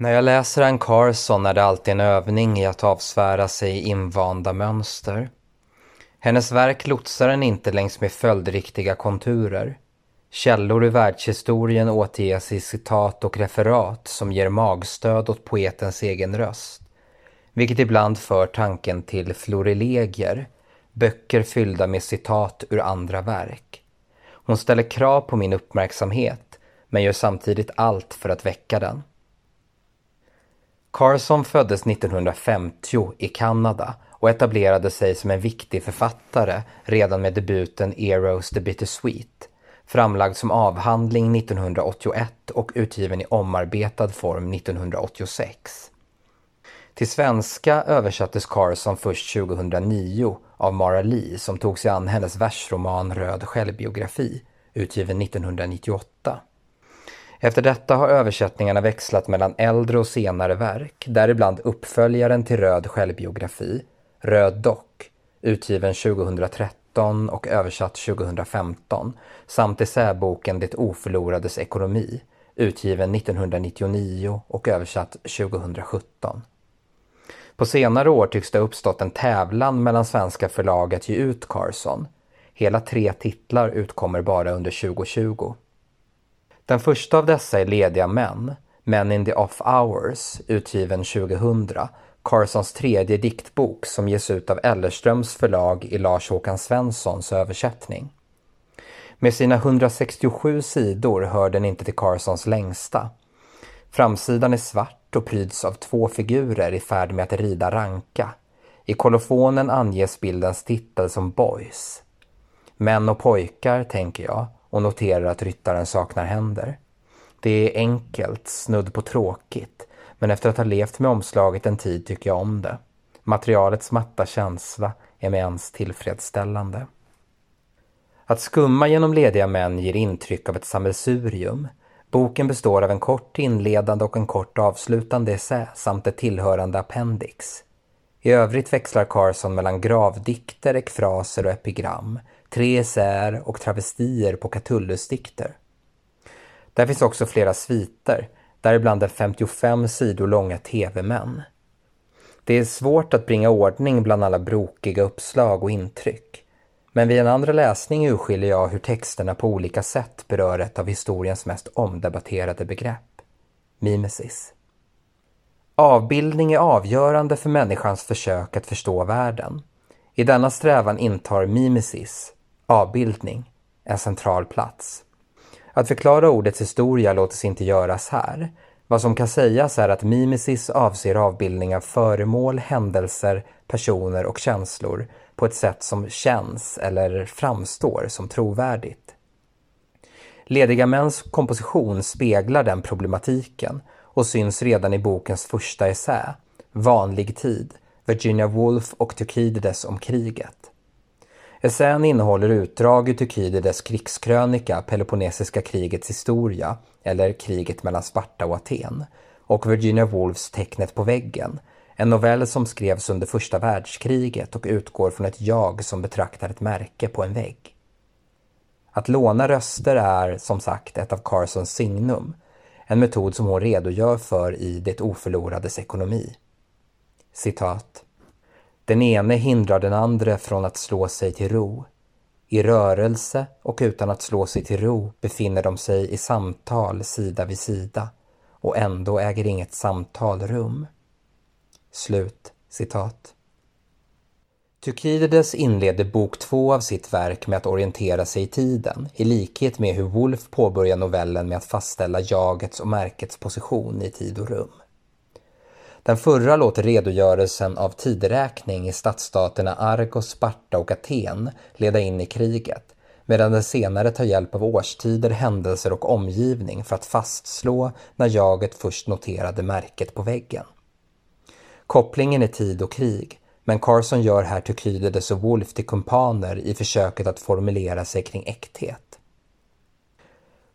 När jag läser Ann Carson är det alltid en övning i att avsvära sig invanda mönster. Hennes verk lotsar en inte längs med följdriktiga konturer. Källor i världshistorien återges i citat och referat som ger magstöd åt poetens egen röst. Vilket ibland för tanken till florilegier, böcker fyllda med citat ur andra verk. Hon ställer krav på min uppmärksamhet men gör samtidigt allt för att väcka den. Carson föddes 1950 i Kanada och etablerade sig som en viktig författare redan med debuten Eros the Bittersweet, framlagd som avhandling 1981 och utgiven i omarbetad form 1986. Till svenska översattes Carson först 2009 av Mara Lee som tog sig an hennes versroman Röd självbiografi, utgiven 1998. Efter detta har översättningarna växlat mellan äldre och senare verk, däribland uppföljaren till Röd självbiografi, Röd dock, utgiven 2013 och översatt 2015, samt essäboken Det oförlorades ekonomi, utgiven 1999 och översatt 2017. På senare år tycks det ha uppstått en tävlan mellan svenska förlag att ge ut Carson. Hela tre titlar utkommer bara under 2020. Den första av dessa är Lediga män, Men in the off hours, utgiven 2000, Carsons tredje diktbok som ges ut av Ellerströms förlag i Lars Håkan Svenssons översättning. Med sina 167 sidor hör den inte till Carsons längsta. Framsidan är svart och pryds av två figurer i färd med att rida ranka. I kolofonen anges bildens titel som Boys. Män och pojkar, tänker jag, och noterar att ryttaren saknar händer. Det är enkelt, snudd på tråkigt, men efter att ha levt med omslaget en tid tycker jag om det. Materialets matta känsla är mig ens tillfredsställande. Att skumma genom lediga män ger intryck av ett sammelsurium. Boken består av en kort inledande och en kort avslutande essä samt ett tillhörande appendix. I övrigt växlar Carson mellan gravdikter, ekfraser och epigram, tre essäer och travestier på Catullusdikter. Där finns också flera sviter, däribland den 55 sidor långa TV-män. Det är svårt att bringa ordning bland alla brokiga uppslag och intryck. Men vid en andra läsning urskiljer jag hur texterna på olika sätt berör ett av historiens mest omdebatterade begrepp. Mimesis. Avbildning är avgörande för människans försök att förstå världen. I denna strävan intar mimesis, avbildning, en central plats. Att förklara ordets historia låter sig inte göras här. Vad som kan sägas är att mimesis avser avbildning av föremål, händelser, personer och känslor på ett sätt som känns eller framstår som trovärdigt. Lediga mäns komposition speglar den problematiken och syns redan i bokens första essä, Vanlig tid, Virginia Woolf och Thukydides om kriget. Essän innehåller utdrag ur Thukydides krigskrönika Peloponnesiska krigets historia, eller Kriget mellan Sparta och Aten, och Virginia Woolfs Tecknet på väggen, en novell som skrevs under första världskriget och utgår från ett jag som betraktar ett märke på en vägg. Att låna röster är, som sagt, ett av Carsons signum, en metod som hon redogör för i Det oförlorades ekonomi. Citat. Den ene hindrar den andra från att slå sig till ro. I rörelse och utan att slå sig till ro befinner de sig i samtal sida vid sida och ändå äger inget samtal rum. Slut citat. Tukidides inleder bok två av sitt verk med att orientera sig i tiden, i likhet med hur Wolf påbörjar novellen med att fastställa jagets och märkets position i tid och rum. Den förra låter redogörelsen av tideräkning i stadsstaterna Argos, Sparta och Aten leda in i kriget, medan den senare tar hjälp av årstider, händelser och omgivning för att fastslå när jaget först noterade märket på väggen. Kopplingen är tid och krig, men Carson gör här Thukydides och Wolf till kumpaner i försöket att formulera sig kring äkthet.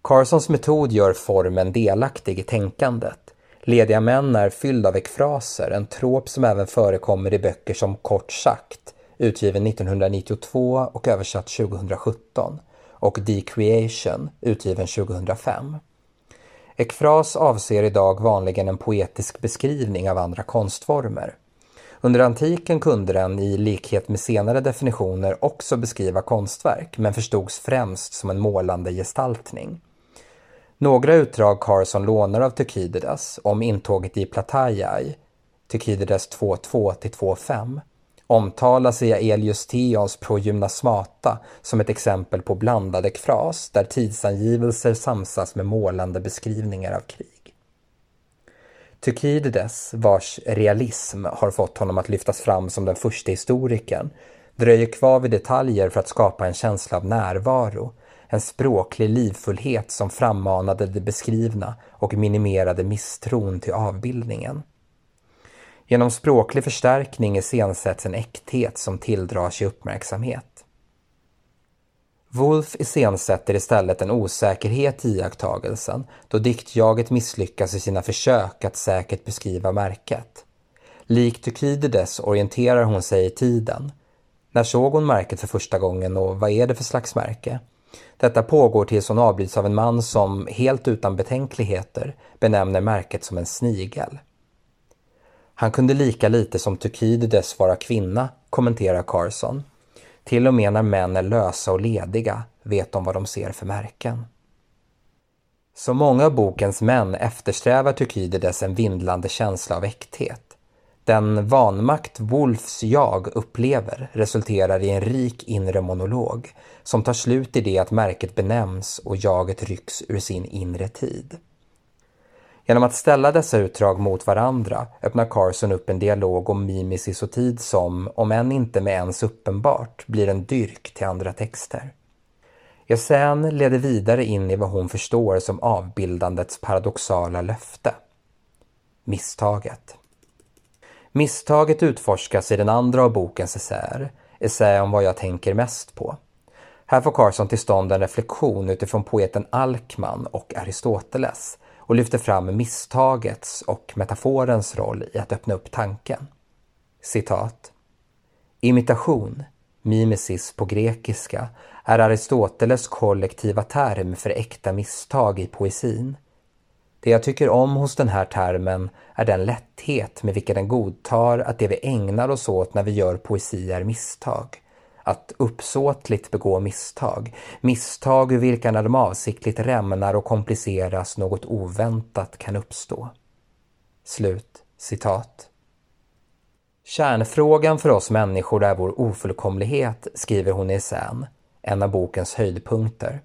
Carsons metod gör formen delaktig i tänkandet. Lediga män är fylld av ekfraser, en trop som även förekommer i böcker som Kort sagt, utgiven 1992 och översatt 2017, och Decreation, utgiven 2005. Ekfras avser idag vanligen en poetisk beskrivning av andra konstformer. Under antiken kunde den, i likhet med senare definitioner, också beskriva konstverk, men förstods främst som en målande gestaltning. Några utdrag Carson lånar av Tukidides om intåget i Plataiai, Tukidides 2.2-2.5, omtalas i Aelius Theons Progymnasmata som ett exempel på blandad ekfras där tidsangivelser samsas med målande beskrivningar av krig. Tukidides, vars realism har fått honom att lyftas fram som den första historikern, dröjer kvar vid detaljer för att skapa en känsla av närvaro, en språklig livfullhet som frammanade det beskrivna och minimerade misstron till avbildningen. Genom språklig förstärkning iscensätts en äkthet som tilldrar sig uppmärksamhet. Wolf iscensätter istället en osäkerhet i iakttagelsen då diktjaget misslyckas i sina försök att säkert beskriva märket. Likt Thukydides orienterar hon sig i tiden. När såg hon märket för första gången och vad är det för slags märke? Detta pågår tills hon avbryts av en man som, helt utan betänkligheter, benämner märket som en snigel. Han kunde lika lite som Thukydides vara kvinna, kommenterar Carson. Till och med när män är lösa och lediga vet de vad de ser för märken. Som många av bokens män eftersträvar Thukydides en vindlande känsla av äkthet. Den vanmakt Wolfs jag upplever resulterar i en rik inre monolog som tar slut i det att märket benämns och jaget rycks ur sin inre tid. Genom att ställa dessa utdrag mot varandra öppnar Carson upp en dialog om mimesis och tid som, om än inte med ens uppenbart, blir en dyrk till andra texter. Essän leder vidare in i vad hon förstår som avbildandets paradoxala löfte. Misstaget. Misstaget utforskas i den andra av bokens essäer, essä om vad jag tänker mest på. Här får Carson till stånd en reflektion utifrån poeten Alkman och Aristoteles och lyfter fram misstagets och metaforens roll i att öppna upp tanken. Citat. Imitation, mimesis på grekiska, är Aristoteles kollektiva term för äkta misstag i poesin. Det jag tycker om hos den här termen är den lätthet med vilken den godtar att det vi ägnar oss åt när vi gör poesi är misstag att uppsåtligt begå misstag. Misstag ur vilka när de avsiktligt rämnar och kompliceras något oväntat kan uppstå. Slut citat. Kärnfrågan för oss människor är vår ofullkomlighet, skriver hon i essän, en av bokens höjdpunkter.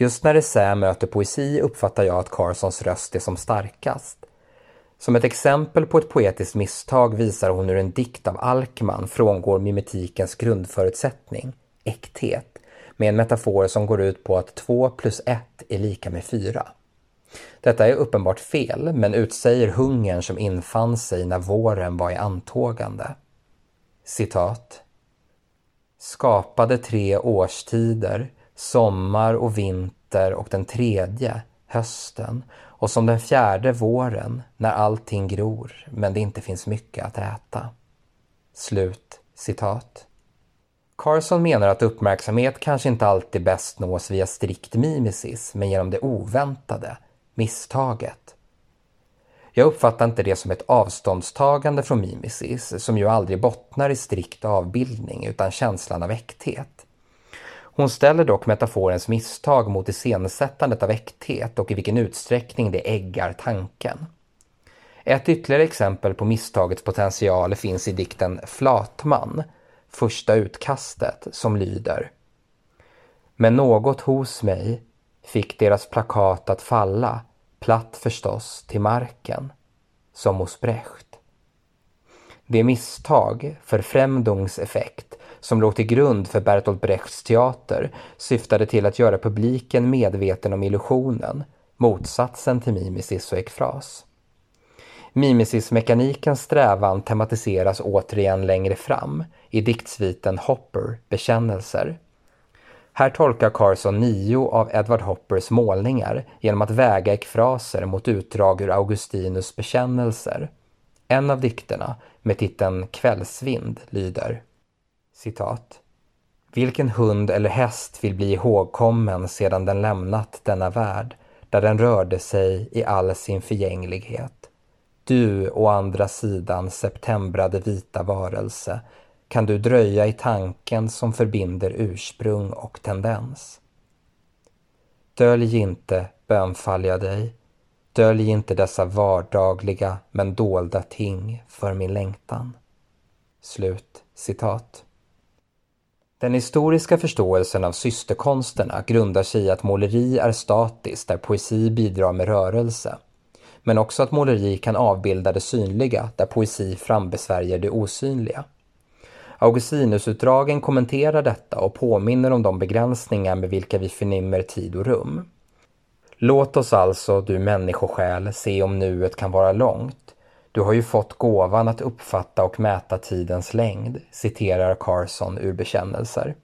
Just när essä möter poesi uppfattar jag att Carsons röst är som starkast. Som ett exempel på ett poetiskt misstag visar hon hur en dikt av Alkman frångår mimetikens grundförutsättning, äkthet, med en metafor som går ut på att 2 plus 1 är lika med 4. Detta är uppenbart fel, men utsäger hungern som infann sig när våren var i antågande. Citat. Skapade tre årstider, sommar och vinter och den tredje, hösten, och som den fjärde våren när allting gror men det inte finns mycket att äta. Slut citat. Carson menar att uppmärksamhet kanske inte alltid bäst nås via strikt mimesis men genom det oväntade, misstaget. Jag uppfattar inte det som ett avståndstagande från mimesis som ju aldrig bottnar i strikt avbildning utan känslan av äkthet. Hon ställer dock metaforens misstag mot iscensättandet av äkthet och i vilken utsträckning det äggar tanken. Ett ytterligare exempel på misstagets potential finns i dikten Flatman, första utkastet, som lyder Men något hos mig fick deras plakat att falla, platt förstås, till marken, som hos Brecht. Det misstag, förfrämdungseffekt, som låg till grund för Bertolt Brechts teater syftade till att göra publiken medveten om illusionen, motsatsen till mimesis och ekfras. Mimesismekanikens strävan tematiseras återigen längre fram i diktsviten Hopper, Bekännelser. Här tolkar Carson nio av Edward Hoppers målningar genom att väga ekfraser mot utdrag ur Augustinus bekännelser. En av dikterna, med titeln Kvällsvind, lyder citat. Vilken hund eller häst vill bli ihågkommen sedan den lämnat denna värld, där den rörde sig i all sin förgänglighet. Du å andra sidan septembrade vita varelse, kan du dröja i tanken som förbinder ursprung och tendens. Dölj inte, bönfaller jag dig, dölj inte dessa vardagliga men dolda ting för min längtan. Slut citat. Den historiska förståelsen av systerkonsterna grundar sig i att måleri är statiskt där poesi bidrar med rörelse. Men också att måleri kan avbilda det synliga där poesi frambesvärjer det osynliga. Augustinusutdragen kommenterar detta och påminner om de begränsningar med vilka vi förnimmer tid och rum. Låt oss alltså, du människosjäl, se om nuet kan vara långt. Du har ju fått gåvan att uppfatta och mäta tidens längd, citerar Carson ur bekännelser.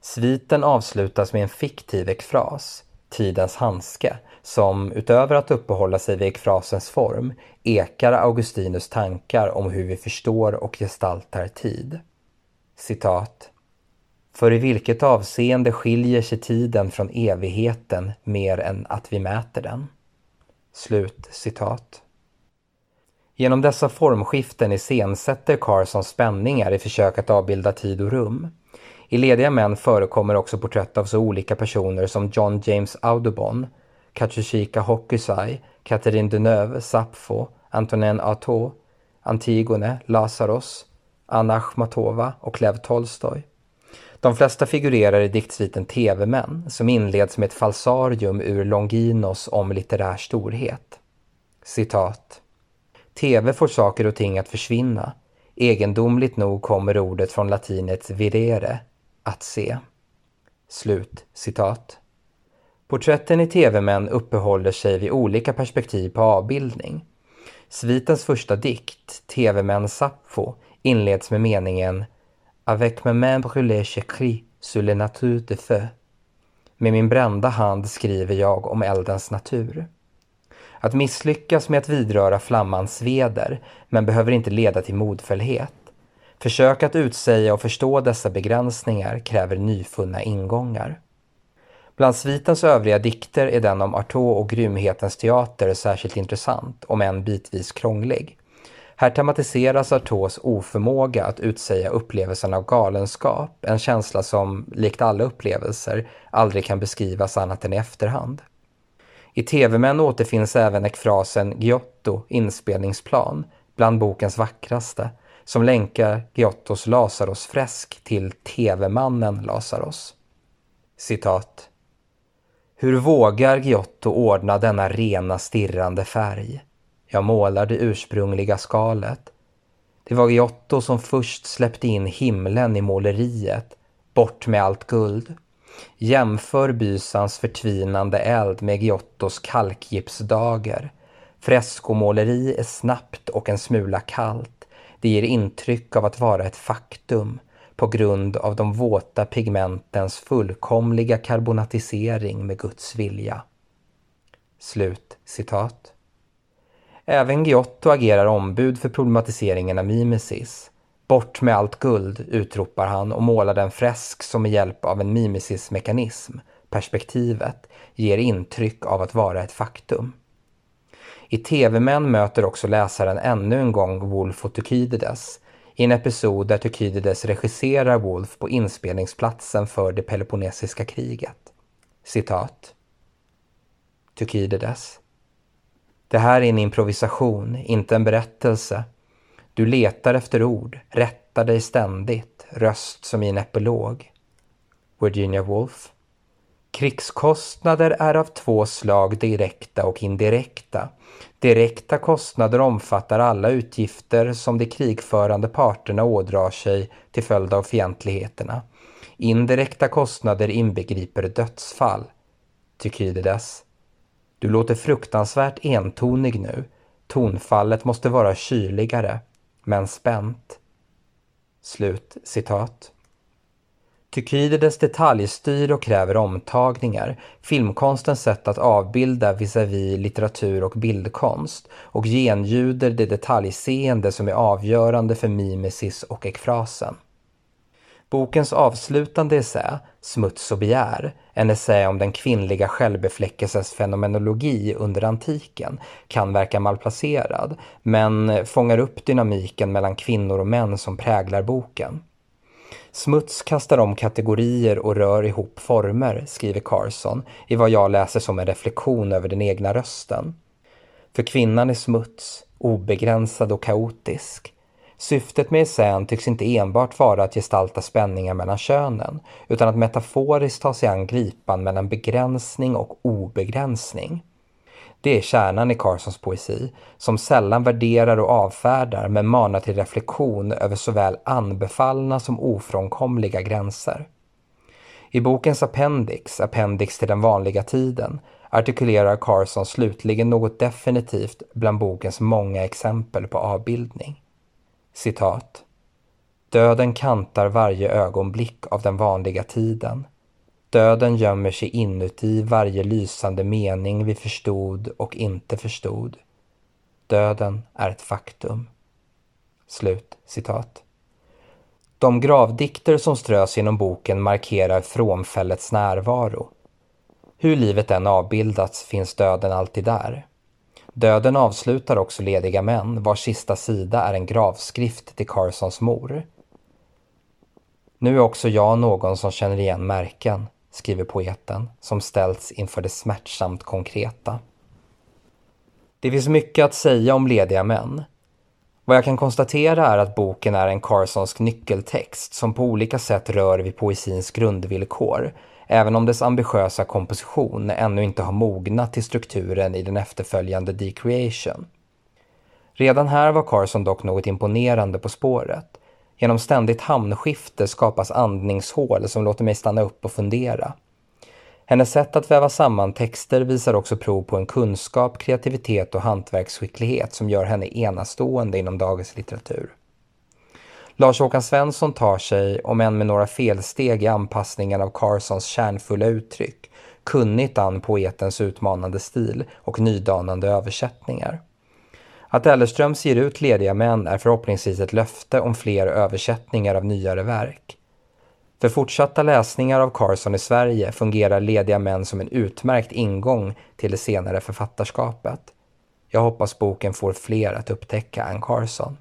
Sviten avslutas med en fiktiv ekfras, tidens handske, som utöver att uppehålla sig vid ekfrasens form ekar Augustinus tankar om hur vi förstår och gestaltar tid. Citat. För i vilket avseende skiljer sig tiden från evigheten mer än att vi mäter den? Slut citat. Genom dessa formskiften iscensätter Carson spänningar i försök att avbilda tid och rum. I Lediga män förekommer också porträtt av så olika personer som John James Audubon, Katsushika Hokusai, Catherine Deneuve, Sappho, Antonin Artaud, Antigone, Lazaros, Anna Akhmatova och Lev Tolstoj. De flesta figurerar i diktsviten TV-män som inleds med ett falsarium ur Longinos om litterär storhet. Citat. TV får saker och ting att försvinna. Egendomligt nog kommer ordet från latinets virere, att se. Slut citat. Porträtten i TV-män uppehåller sig vid olika perspektiv på avbildning. Svitens första dikt, TV-män Sappho, inleds med meningen Avec mes mains brûlées j'écris sur la nature de feu. Med min brända hand skriver jag om eldens natur. Att misslyckas med att vidröra flammans sveder, men behöver inte leda till modfällhet. Försök att utsäga och förstå dessa begränsningar kräver nyfunna ingångar. Bland svitens övriga dikter är den om Artaud och grymhetens teater särskilt intressant, om än bitvis krånglig. Här tematiseras Artauds oförmåga att utsäga upplevelsen av galenskap, en känsla som, likt alla upplevelser, aldrig kan beskrivas annat än i efterhand. I TV-män återfinns även ekfrasen Giotto, inspelningsplan, bland bokens vackraste, som länkar Giottos Lazarus-fresk till TV-mannen Lazarus. Citat. Hur vågar Giotto ordna denna rena stirrande färg? Jag målar det ursprungliga skalet. Det var Giotto som först släppte in himlen i måleriet, bort med allt guld. Jämför Bysans förtvinande eld med Giottos kalkgipsdager. Freskomåleri är snabbt och en smula kallt. Det ger intryck av att vara ett faktum på grund av de våta pigmentens fullkomliga karbonatisering med Guds vilja. Slut citat. Även Giotto agerar ombud för problematiseringen av mimesis. Bort med allt guld, utropar han och målar en fresk som med hjälp av en mimesis-mekanism, perspektivet, ger intryck av att vara ett faktum. I TV-män möter också läsaren ännu en gång Wolf och Tukydides i en episod där Tukydides regisserar Wolf på inspelningsplatsen för det Peloponnesiska kriget. Citat. Tukydides. Det här är en improvisation, inte en berättelse. Du letar efter ord, rättar dig ständigt, röst som i en epilog. Virginia Woolf. Krigskostnader är av två slag direkta och indirekta. Direkta kostnader omfattar alla utgifter som de krigförande parterna ådrar sig till följd av fientligheterna. Indirekta kostnader inbegriper dödsfall. Tykydides. Du låter fruktansvärt entonig nu. Tonfallet måste vara kyligare, men spänt. Slut citat. Tykydides detaljstyr och kräver omtagningar, filmkonstens sätt att avbilda visavi litteratur och bildkonst och genljuder det detaljseende som är avgörande för mimesis och ekfrasen. Bokens avslutande essä, Smuts och begär, en essä om den kvinnliga självbefläckelsens fenomenologi under antiken, kan verka malplacerad, men fångar upp dynamiken mellan kvinnor och män som präglar boken. Smuts kastar om kategorier och rör ihop former, skriver Carson, i vad jag läser som en reflektion över den egna rösten. För kvinnan är smuts, obegränsad och kaotisk. Syftet med essän tycks inte enbart vara att gestalta spänningar mellan könen, utan att metaforiskt ta sig an gripan mellan begränsning och obegränsning. Det är kärnan i Carsons poesi, som sällan värderar och avfärdar men manar till reflektion över såväl anbefallna som ofrånkomliga gränser. I bokens appendix, appendix till den vanliga tiden, artikulerar Carson slutligen något definitivt bland bokens många exempel på avbildning. Citat. Döden kantar varje ögonblick av den vanliga tiden. Döden gömmer sig inuti varje lysande mening vi förstod och inte förstod. Döden är ett faktum. Slut citat. De gravdikter som strös genom boken markerar frånfällets närvaro. Hur livet än avbildats finns döden alltid där. Döden avslutar också Lediga män, vars sista sida är en gravskrift till Carsons mor. Nu är också jag någon som känner igen märken, skriver poeten, som ställts inför det smärtsamt konkreta. Det finns mycket att säga om lediga män. Vad jag kan konstatera är att boken är en Carsonsk nyckeltext som på olika sätt rör vid poesins grundvillkor, även om dess ambitiösa komposition ännu inte har mognat till strukturen i den efterföljande Decreation. Redan här var Carson dock något imponerande på spåret. Genom ständigt hamnskifte skapas andningshål som låter mig stanna upp och fundera. Hennes sätt att väva samman texter visar också prov på en kunskap, kreativitet och hantverksskicklighet som gör henne enastående inom dagens litteratur. Lars-Håkan Svensson tar sig, om än med några felsteg i anpassningen av Carsons kärnfulla uttryck, kunnigt an poetens utmanande stil och nydanande översättningar. Att Ellerströms ger ut Lediga män är förhoppningsvis ett löfte om fler översättningar av nyare verk. För fortsatta läsningar av Carson i Sverige fungerar Lediga män som en utmärkt ingång till det senare författarskapet. Jag hoppas boken får fler att upptäcka än Carson.